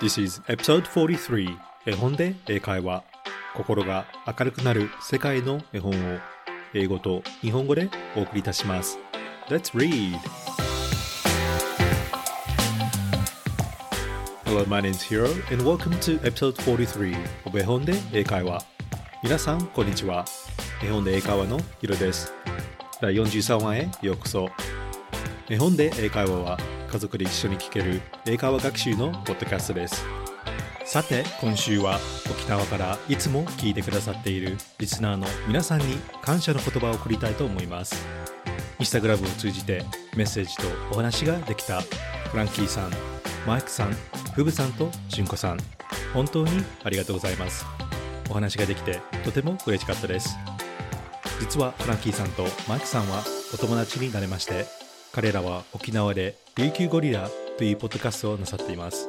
This is episode 43絵本で英会話心が明るくなる世界の絵本を。英語と日本語でお送りいたします。Let's read! Hello, my name is Hiro and welcome to episode 43 of 絵本で英会話。皆さん、こんにちは。絵本で英会話のヒロです。第43話へようこそ。絵本で英会話は家族で一緒に聞ける英会話学習のポッドキャストです。さて今週は沖縄からいつも聞いてくださっているリスナーの皆さんに感謝の言葉を送りたいと思います。インスタグラムを通じてメッセージとお話ができた。フランキーさんマイクさんフブさんとジュンコさん本当にありがとうございます。お話ができてとても嬉しかったです。実はフランキーさんとマイクさんはお友達になれまして彼らは沖縄で琉球ゴリラというポッドキャストをなさっています。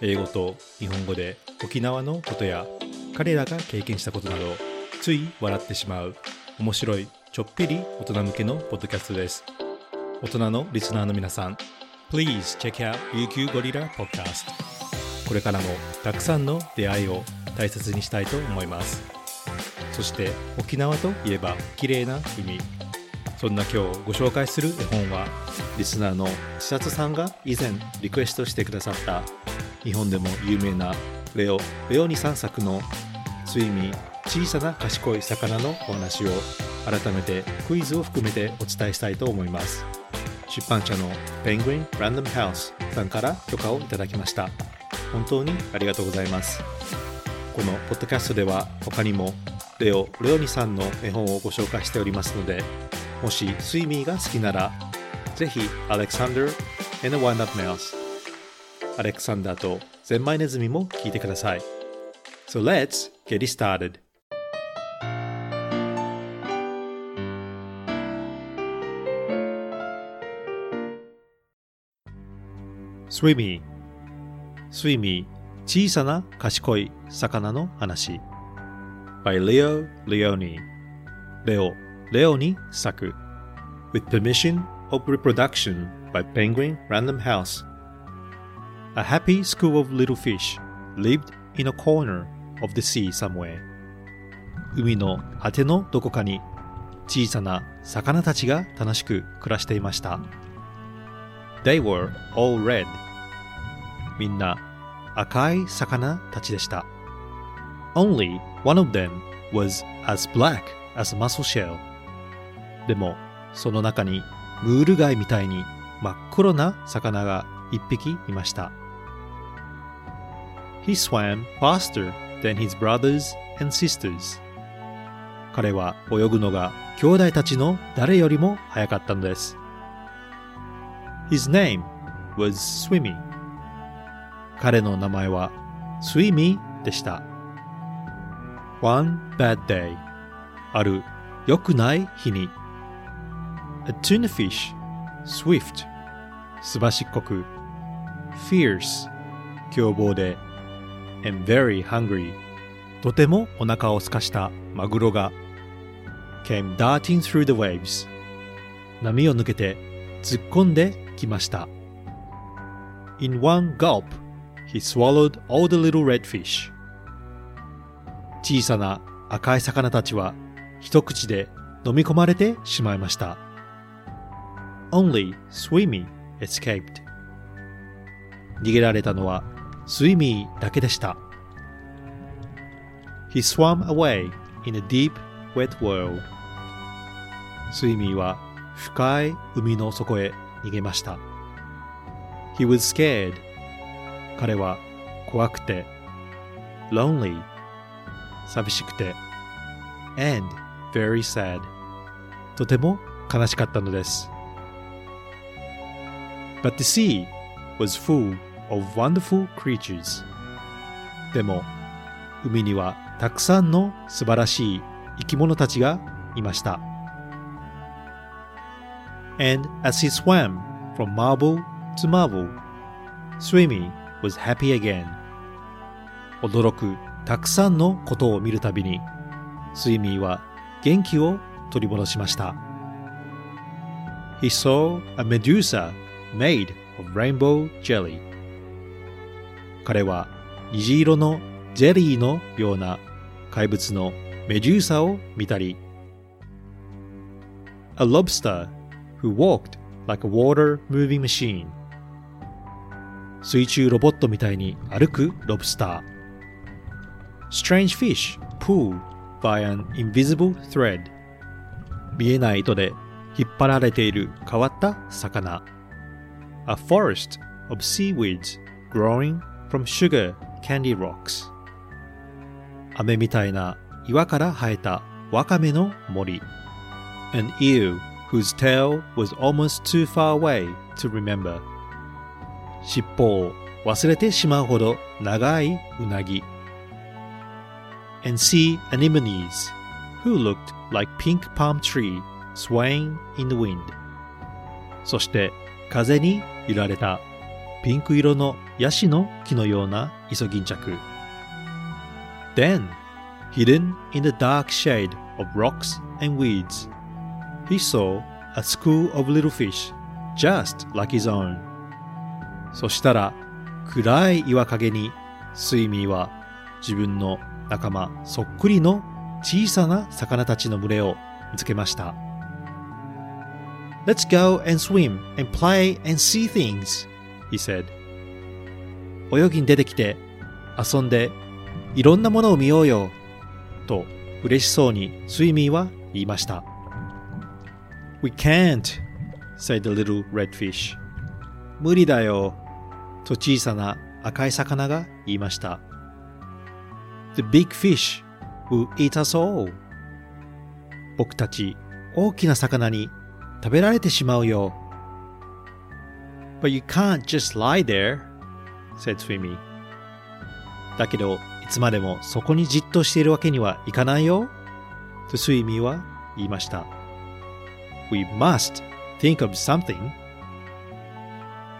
英語と日本語で沖縄のことや彼らが経験したことなどつい笑ってしまう面白いちょっぴり大人向けのポッドキャストです。大人のリスナーの皆さん Please check out 琉球ゴリラ Podcast これからもたくさんの出会いを大切にしたいと思います。そして沖縄といえば綺麗な海。そんな今日ご紹介する絵本はリスナーの千里さんが以前リクエストしてくださった日本でも有名なレオ・レオニさん作の睡眠小さな賢い魚のお話を改めてクイズを含めてお伝えしたいと思います。出版社のペングイン・ランダム・ハウスさんから許可をいただきました。本当にありがとうございます。このポッドキャストでは他にもレオ・レオニさんの絵本をご紹介しておりますのでもしスイミーが好きなら、ぜひアレクサンダー and the wind。アレクサンダーとゼンマイネズミも聞いてください。So let's get it started. スイミースイミ小さな賢い魚の話 by Leo Leone レオ レオに作 With permission of reproduction by Penguin Random House A happy school of little fish lived in a corner of the sea somewhere 海の果てのどこかに小さな魚たちが楽しく暮らしていました They were all red みんな赤い魚たちでした Only one of them was as black as a mussel shell でもその中にムール貝みたいに真っ黒な魚が一匹いました He swam faster than his brothers and sisters 彼は泳ぐのが兄弟たちの誰よりも早かったのです His name was Swimmy 彼の名前は Swimmy でした One bad day ある良くない日に A tuna fish swift すばしっこく fierce 凶暴で and very hungry とてもお腹を空かしたマグロが came darting through the waves 波を抜けて突っ込んできました In one gulp he swallowed all the little red fish 小さな赤い魚たちは一口で飲み込まれてしまいました Only Swimmy escaped 逃げられたのはスイミーだけでした He swam away in a deep, wet world スイミーは深い海の底へ逃げました He was scared 彼は怖くて lonely 寂しくて and very sad とても悲しかったのです But the sea was full of wonderful creatures でも海にはたくさんの素晴らしい生き物たちがいました And as he swam from marble to marble Swimmy was happy again 驚くたくさんのことを見るたびにスイミーは元気を取り戻しました He saw a Medusa made of rainbow jelly 彼は虹色のジェリーのような怪物のメデューサを見たり、A lobster who walked like a water moving machine 水中ロボットみたいに歩くロブスター Strange fish pulled by an invisible thread 見えない糸で引っ張られている変わった魚 A forest of seaweeds growing from sugar candy rocks 飴みたいな岩から生えたワカメの森 An eel whose tail was almost too far away to remember 尻尾を忘れてしまうほど長いうなぎ And sea anemones who looked like pink palm tree swaying in the wind そして 風に揺られたピンク色のヤシの木のようなイソギンチャク Then, hidden in the dark shade of rocks and weeds, he saw a school of little fish just like his own. そしたら暗い岩陰にスイミーは自分の仲間そっくりの小さな魚たちの群れを見つけました。Let's go and swim and play and see things, he said. 泳ぎに出てきて遊んでいろんなものを見ようよと嬉しそうにスイミーは言いました。We can't, said the little red fish. 無理だよと小さな赤い魚が言いました。The big fish will eat us all. 僕たち大きな魚に食べられてしまうよ。But you can't just lie there, said Swimmy. だけど、いつまでもそこにじっとしているわけにはいかないよ。とスイミーは言いました。We must think of something.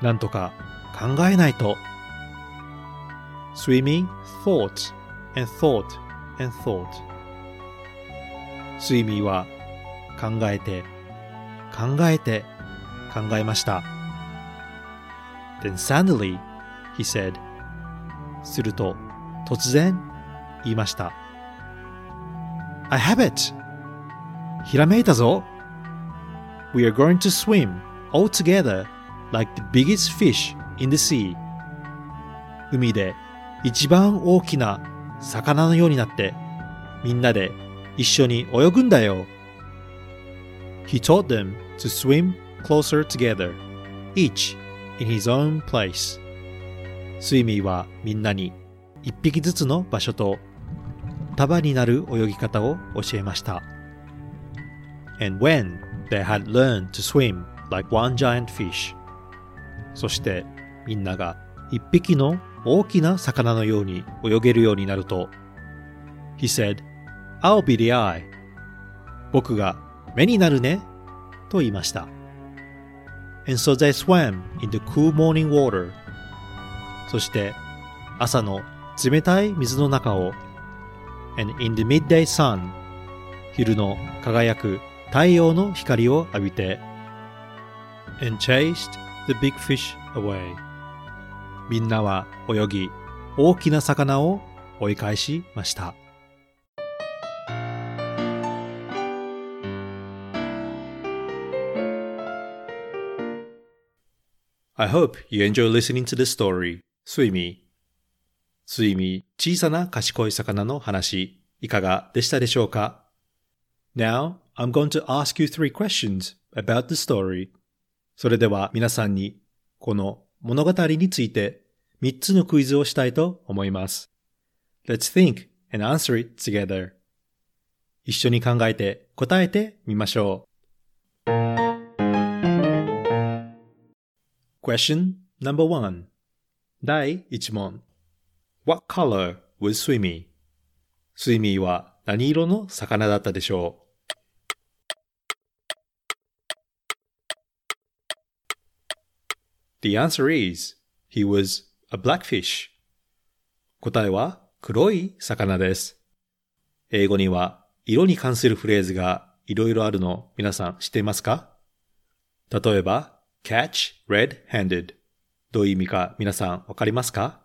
なんとか考えないと。Swimmy thought and thought and thought. スイミーは考えて考えて考えました。Then suddenly, he said. すると突然言いました。I have it! ひらめいたぞ We are going to swim all together like the biggest fish in the sea. 海で一番大きな魚のようになってみんなで一緒に泳ぐんだよ。He taught them to swim closer together, each in his own place. スイミーはみんなに一匹ずつの場所と束になる泳ぎ方を教えました。And when they had learned to swim like one giant fish, そしてみんなが一匹の大きな魚のように泳げるようになると、He said, I'll be the eye. 僕が目になるね、と言いました。And so they swam in the cool morning water. そして朝の冷たい水の中を and in the midday sun 昼の輝く太陽の光を浴びて and chased the big fish away みんなは泳ぎ大きな魚を追い返しました I hope you enjoy listening to this story. スイミー。スイミー、小さな賢い魚の話、いかがでしたでしょうか ?Now, I'm going to ask you three questions about the story. それでは皆さんに、この物語について3つのクイズをしたいと思います。Let's think and answer it together. 一緒に考えて答えてみましょう。Question number one 第1問 What color was Swimmy? スイミーは何色の魚だったでしょう ?The answer is, he was a blackfish. 答えは黒い魚です。英語には色に関するフレーズがいろいろあるの皆さん知っていますか例えば catch red-handed どういう意味か皆さんわかりますか？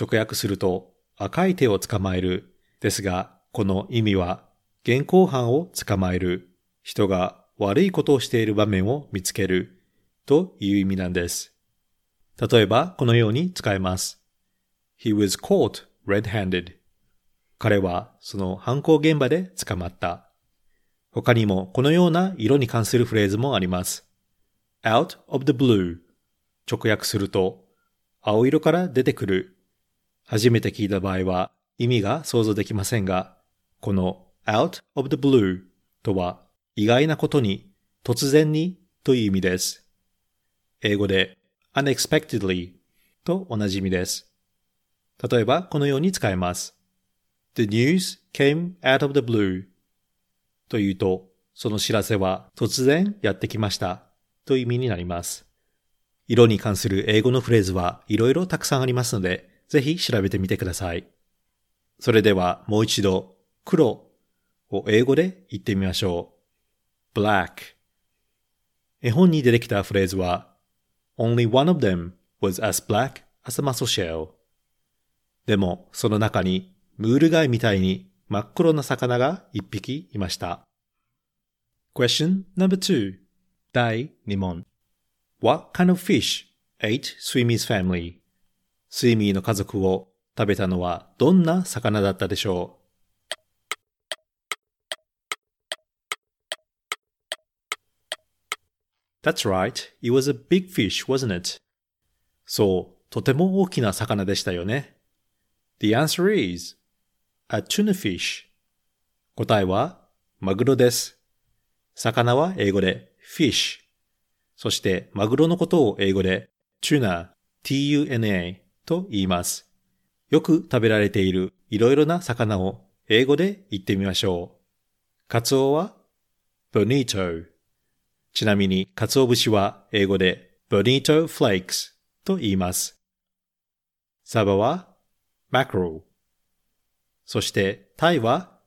直訳すると赤い手を捕まえるですが、この意味は現行犯を捕まえる、人が悪いことをしている場面を見つけるという意味なんです。例えばこのように使えます。He was caught red-handed. 彼はその犯行現場で捕まった。他にもこのような色に関するフレーズもあります。Out of the blue 直訳すると青色から出てくる。初めて聞いた場合は意味が想像できませんが、この out of the blue とは意外なことに突然にという意味です。英語で unexpectedly と同じ意味です。例えばこのように使えます。The news came out of the blue というと、その知らせは突然やってきましたという意味になります。色に関する英語のフレーズはいろいろたくさんありますので、ぜひ調べてみてください。それではもう一度、黒を英語で言ってみましょう。black 絵本に出てきたフレーズは Only one of them was as black as a mussel shell でもその中にムール貝みたいに真っ黒な魚が一匹いました。Question number two 第2問 What kind of fish ate Swimy's family? スイミーの家族を食べたのはどんな魚だったでしょう That's right. It was a big fish, wasn't it? そう、とても大きな魚でしたよね。The answer is a tuna fish. 答えは、マグロです。魚は英語で fish。そして、マグロのことを英語で tuna, t-u-n-a と言います。よく食べられているいろいろな魚を英語で言ってみましょう。カツオは bonito。ちなみに、カツオ節は英語で bonito flakes と言います。サバは mackerel。そしてタイは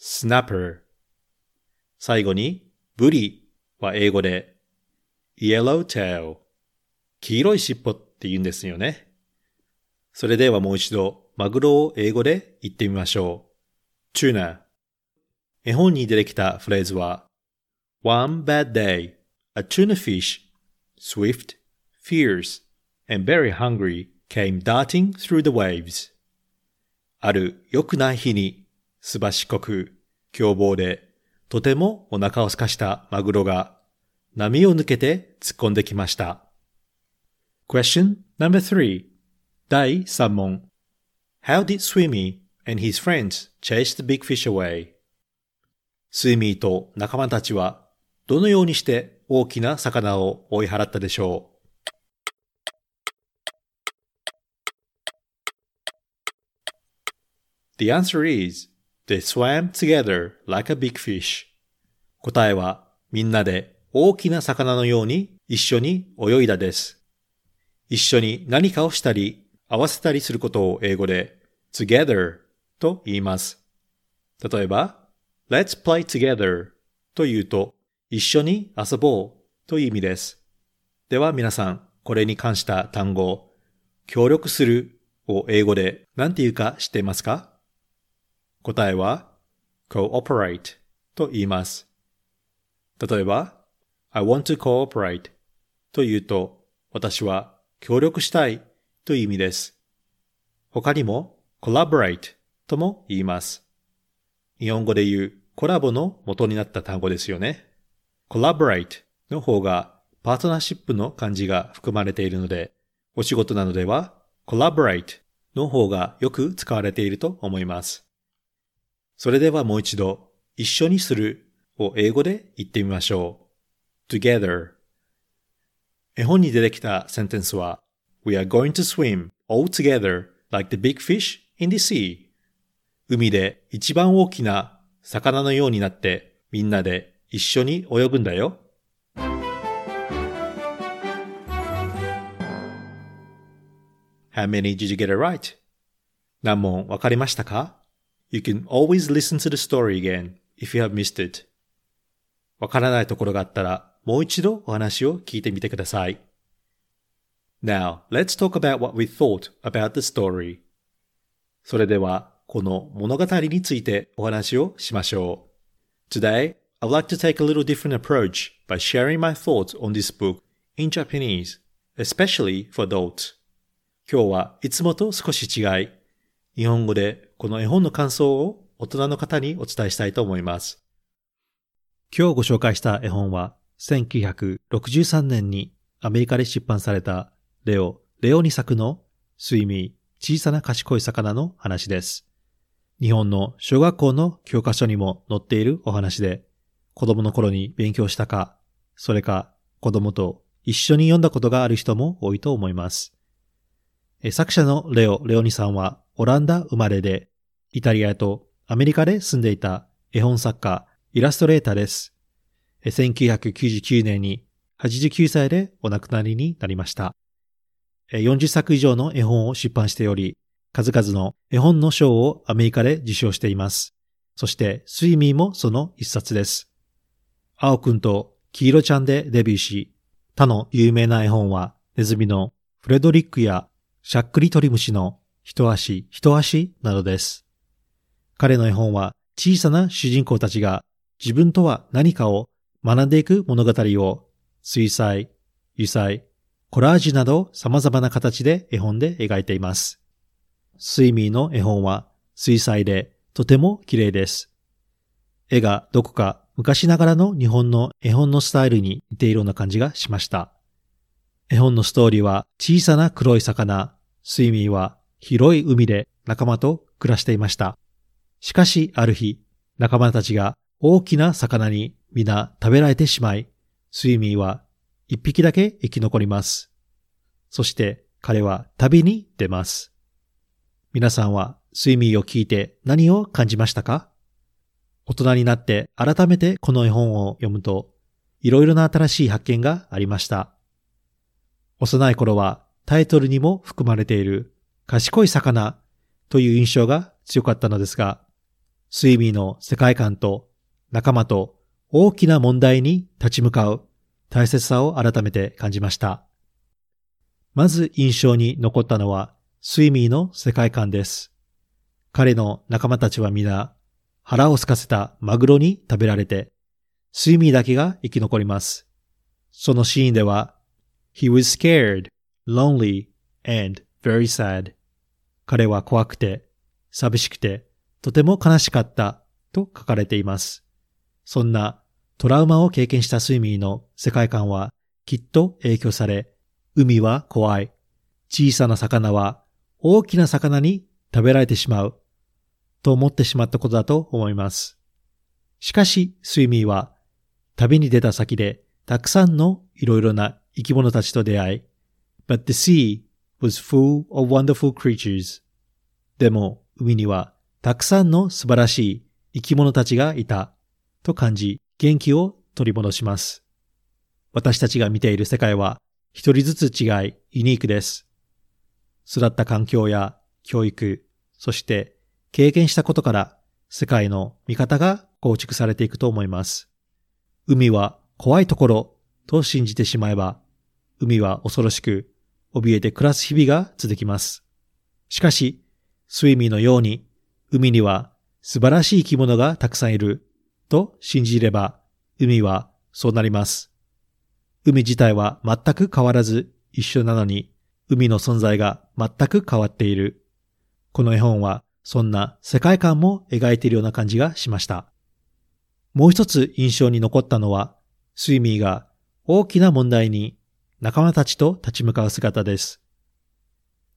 snapper。最後にブリは英語で yellow tail。黄色い尻尾って言うんですよね。それではもう一度マグロを英語で言ってみましょう。tuna。絵本に出てきたフレーズは One bad day, a tuna fish, swift, fierce, and very hungry came darting through the waves. ある良くない日に、すばしこく、凶暴で、とてもお腹をすかしたマグロが、波を抜けて突っ込んできました。Question number three 第3問 How did Swimmy and his friends chase the big fish away? スイミーと仲間たちはどのようにして大きな魚を追い払ったでしょう The answer is, they swam together like a big fish. 答えは、みんなで大きな魚のように一緒に泳いだです。一緒に何かをしたり、合わせたりすることを英語で together と言います。例えば、let's play together と言うと、一緒に遊ぼうという意味です。では皆さん、これに関した単語、協力するを英語で何て言うか知っていますか？答えは cooperate と言います。例えば、I want to cooperate と言うと、私は協力したいという意味です。他にも collaborate とも言います。日本語で言うコラボの元になった単語ですよね。collaborate の方がパートナーシップの漢字が含まれているので、お仕事などでは collaborate の方がよく使われていると思います。それではもう一度、一緒にするを英語で言ってみましょう。together 絵本に出てきたセンテンスは We are going to swim all together like the big fish in the sea 海で一番大きな魚のようになってみんなで一緒に泳ぐんだよ。How many did you get it right? 何問わかりましたか You can always listen to the story again if you have missed it. わからないところがあったら、もう一度お話を聞いてみてください。Now, let's talk about what we thought about the story それでは、この物語についてお話をしましょう。Today, I'd like to take a little different approach by sharing my thoughts on this book in Japanese, especially for adults. 今日はいつもと少し違い、日本語でこの絵本の感想を大人の方にお伝えしたいと思います。今日ご紹介した絵本は1963年にアメリカで出版されたレオ・レオニ作の睡眠小さな賢い魚の話です。日本の小学校の教科書にも載っているお話で、子供の頃に勉強したか、それか子供と一緒に読んだことがある人も多いと思います。作者のレオ・レオニさんはオランダ生まれで、イタリアとアメリカで住んでいた絵本作家、イラストレーターです。1999年に89歳でお亡くなりになりました。40作以上の絵本を出版しており、数々の絵本の賞をアメリカで受賞しています。そして、スイミーもその一冊です。青くんと黄色ちゃんでデビューし、他の有名な絵本は、ネズミのフレドリックやしゃっくり鳥虫の一足一足？などです。彼の絵本は小さな主人公たちが自分とは何かを学んでいく物語を水彩、油彩、コラージュなど様々な形で絵本で描いています。スイミーの絵本は水彩でとても綺麗です。絵がどこか昔ながらの日本の絵本のスタイルに似ているような感じがしました。絵本のストーリーは小さな黒い魚、スイミーは広い海で仲間と暮らしていました。しかしある日、仲間たちが大きな魚に皆食べられてしまい、スイミーは一匹だけ生き残ります。そして彼は旅に出ます。皆さんはスイミーを聞いて何を感じましたか？大人になって改めてこの絵本を読むと、いろいろな新しい発見がありました。幼い頃はタイトルにも含まれている賢い魚という印象が強かったのですが、スイミーの世界観と仲間と大きな問題に立ち向かう大切さを改めて感じました。まず印象に残ったのは、スイミーの世界観です。彼の仲間たちは皆、腹を空かせたマグロに食べられて、スイミーだけが生き残ります。そのシーンでは、He was scared, lonely, and very sad. 彼は怖くて、寂しくて、とても悲しかったと書かれています。そんなトラウマを経験したスイミーの世界観はきっと影響され、海は怖い。小さな魚は大きな魚に食べられてしまう。と思ってしまったことだと思います。しかし、スイミーは旅に出た先でたくさんのいろいろな生き物たちと出会い、But the sea was full of wonderful creatures. でも、海にはたくさんの素晴らしい生き物たちがいたと感じ、元気を取り戻します。私たちが見ている世界は一人ずつ違い、ユニークです。育った環境や教育、そして経験したことから世界の見方が構築されていくと思います。海は怖いところと信じてしまえば、海は恐ろしく怯えて暮らす日々が続きます。しかし、スイミーのように海には素晴らしい生き物がたくさんいると信じれば、海はそうなります。海自体は全く変わらず一緒なのに、海の存在が全く変わっている。この絵本はそんな世界観も描いているような感じがしました。もう一つ印象に残ったのは、スイミーが大きな問題に仲間たちと立ち向かう姿です。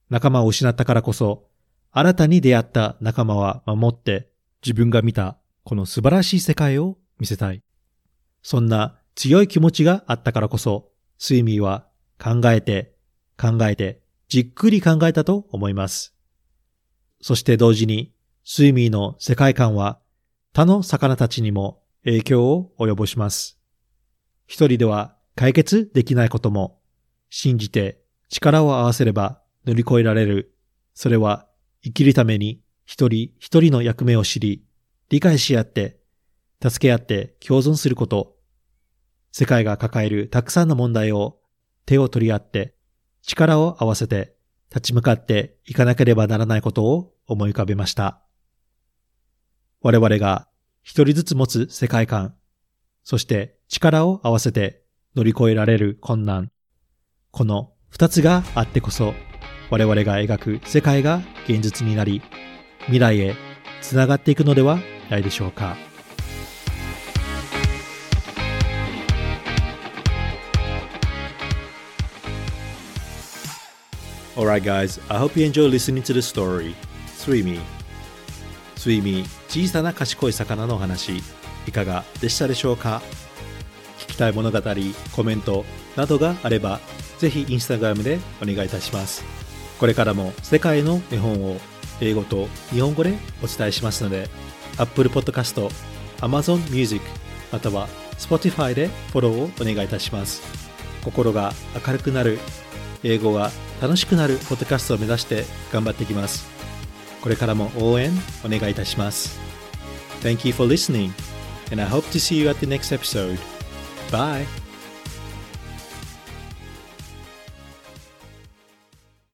仲間を失ったからこそ、新たに出会った仲間は守って自分が見たこの素晴らしい世界を見せたい。そんな強い気持ちがあったからこそ、スイミーは考えて、考えて、じっくり考えたと思います。そして同時に、スイミーの世界観は他の魚たちにも影響を及ぼします。一人では解決できないことも、信じて力を合わせれば乗り越えられる。それは生きるために一人一人の役目を知り、理解し合って、助け合って共存すること。世界が抱えるたくさんの問題を手を取り合って、力を合わせて立ち向かっていかなければならないことを思い浮かべました。我々が一人ずつ持つ世界観、そして力を合わせて乗り越えられる困難。この二つがあってこそ我々が描く世界が現実になり、未来へつながっていくのではないでしょうか。Alright guys, I hope you enjoy listening to the story. スイミー。スイミー、小さな賢い魚の話、いかがでしたでしょうか？聞きたい物語、コメントなどがあれば、ぜひインスタグラムでお願いいたします。これからも世界の絵本を英語と日本語でお伝えしますので、Apple Podcast、Amazon Music、または Spotify でフォローをお願いいたします。心が明るくなる英語が楽しくなるポッドキャストを目指して頑張っていきます。これからも応援お願いいたします。Thank you for listening, and I hope to see you at the next episode. Bye!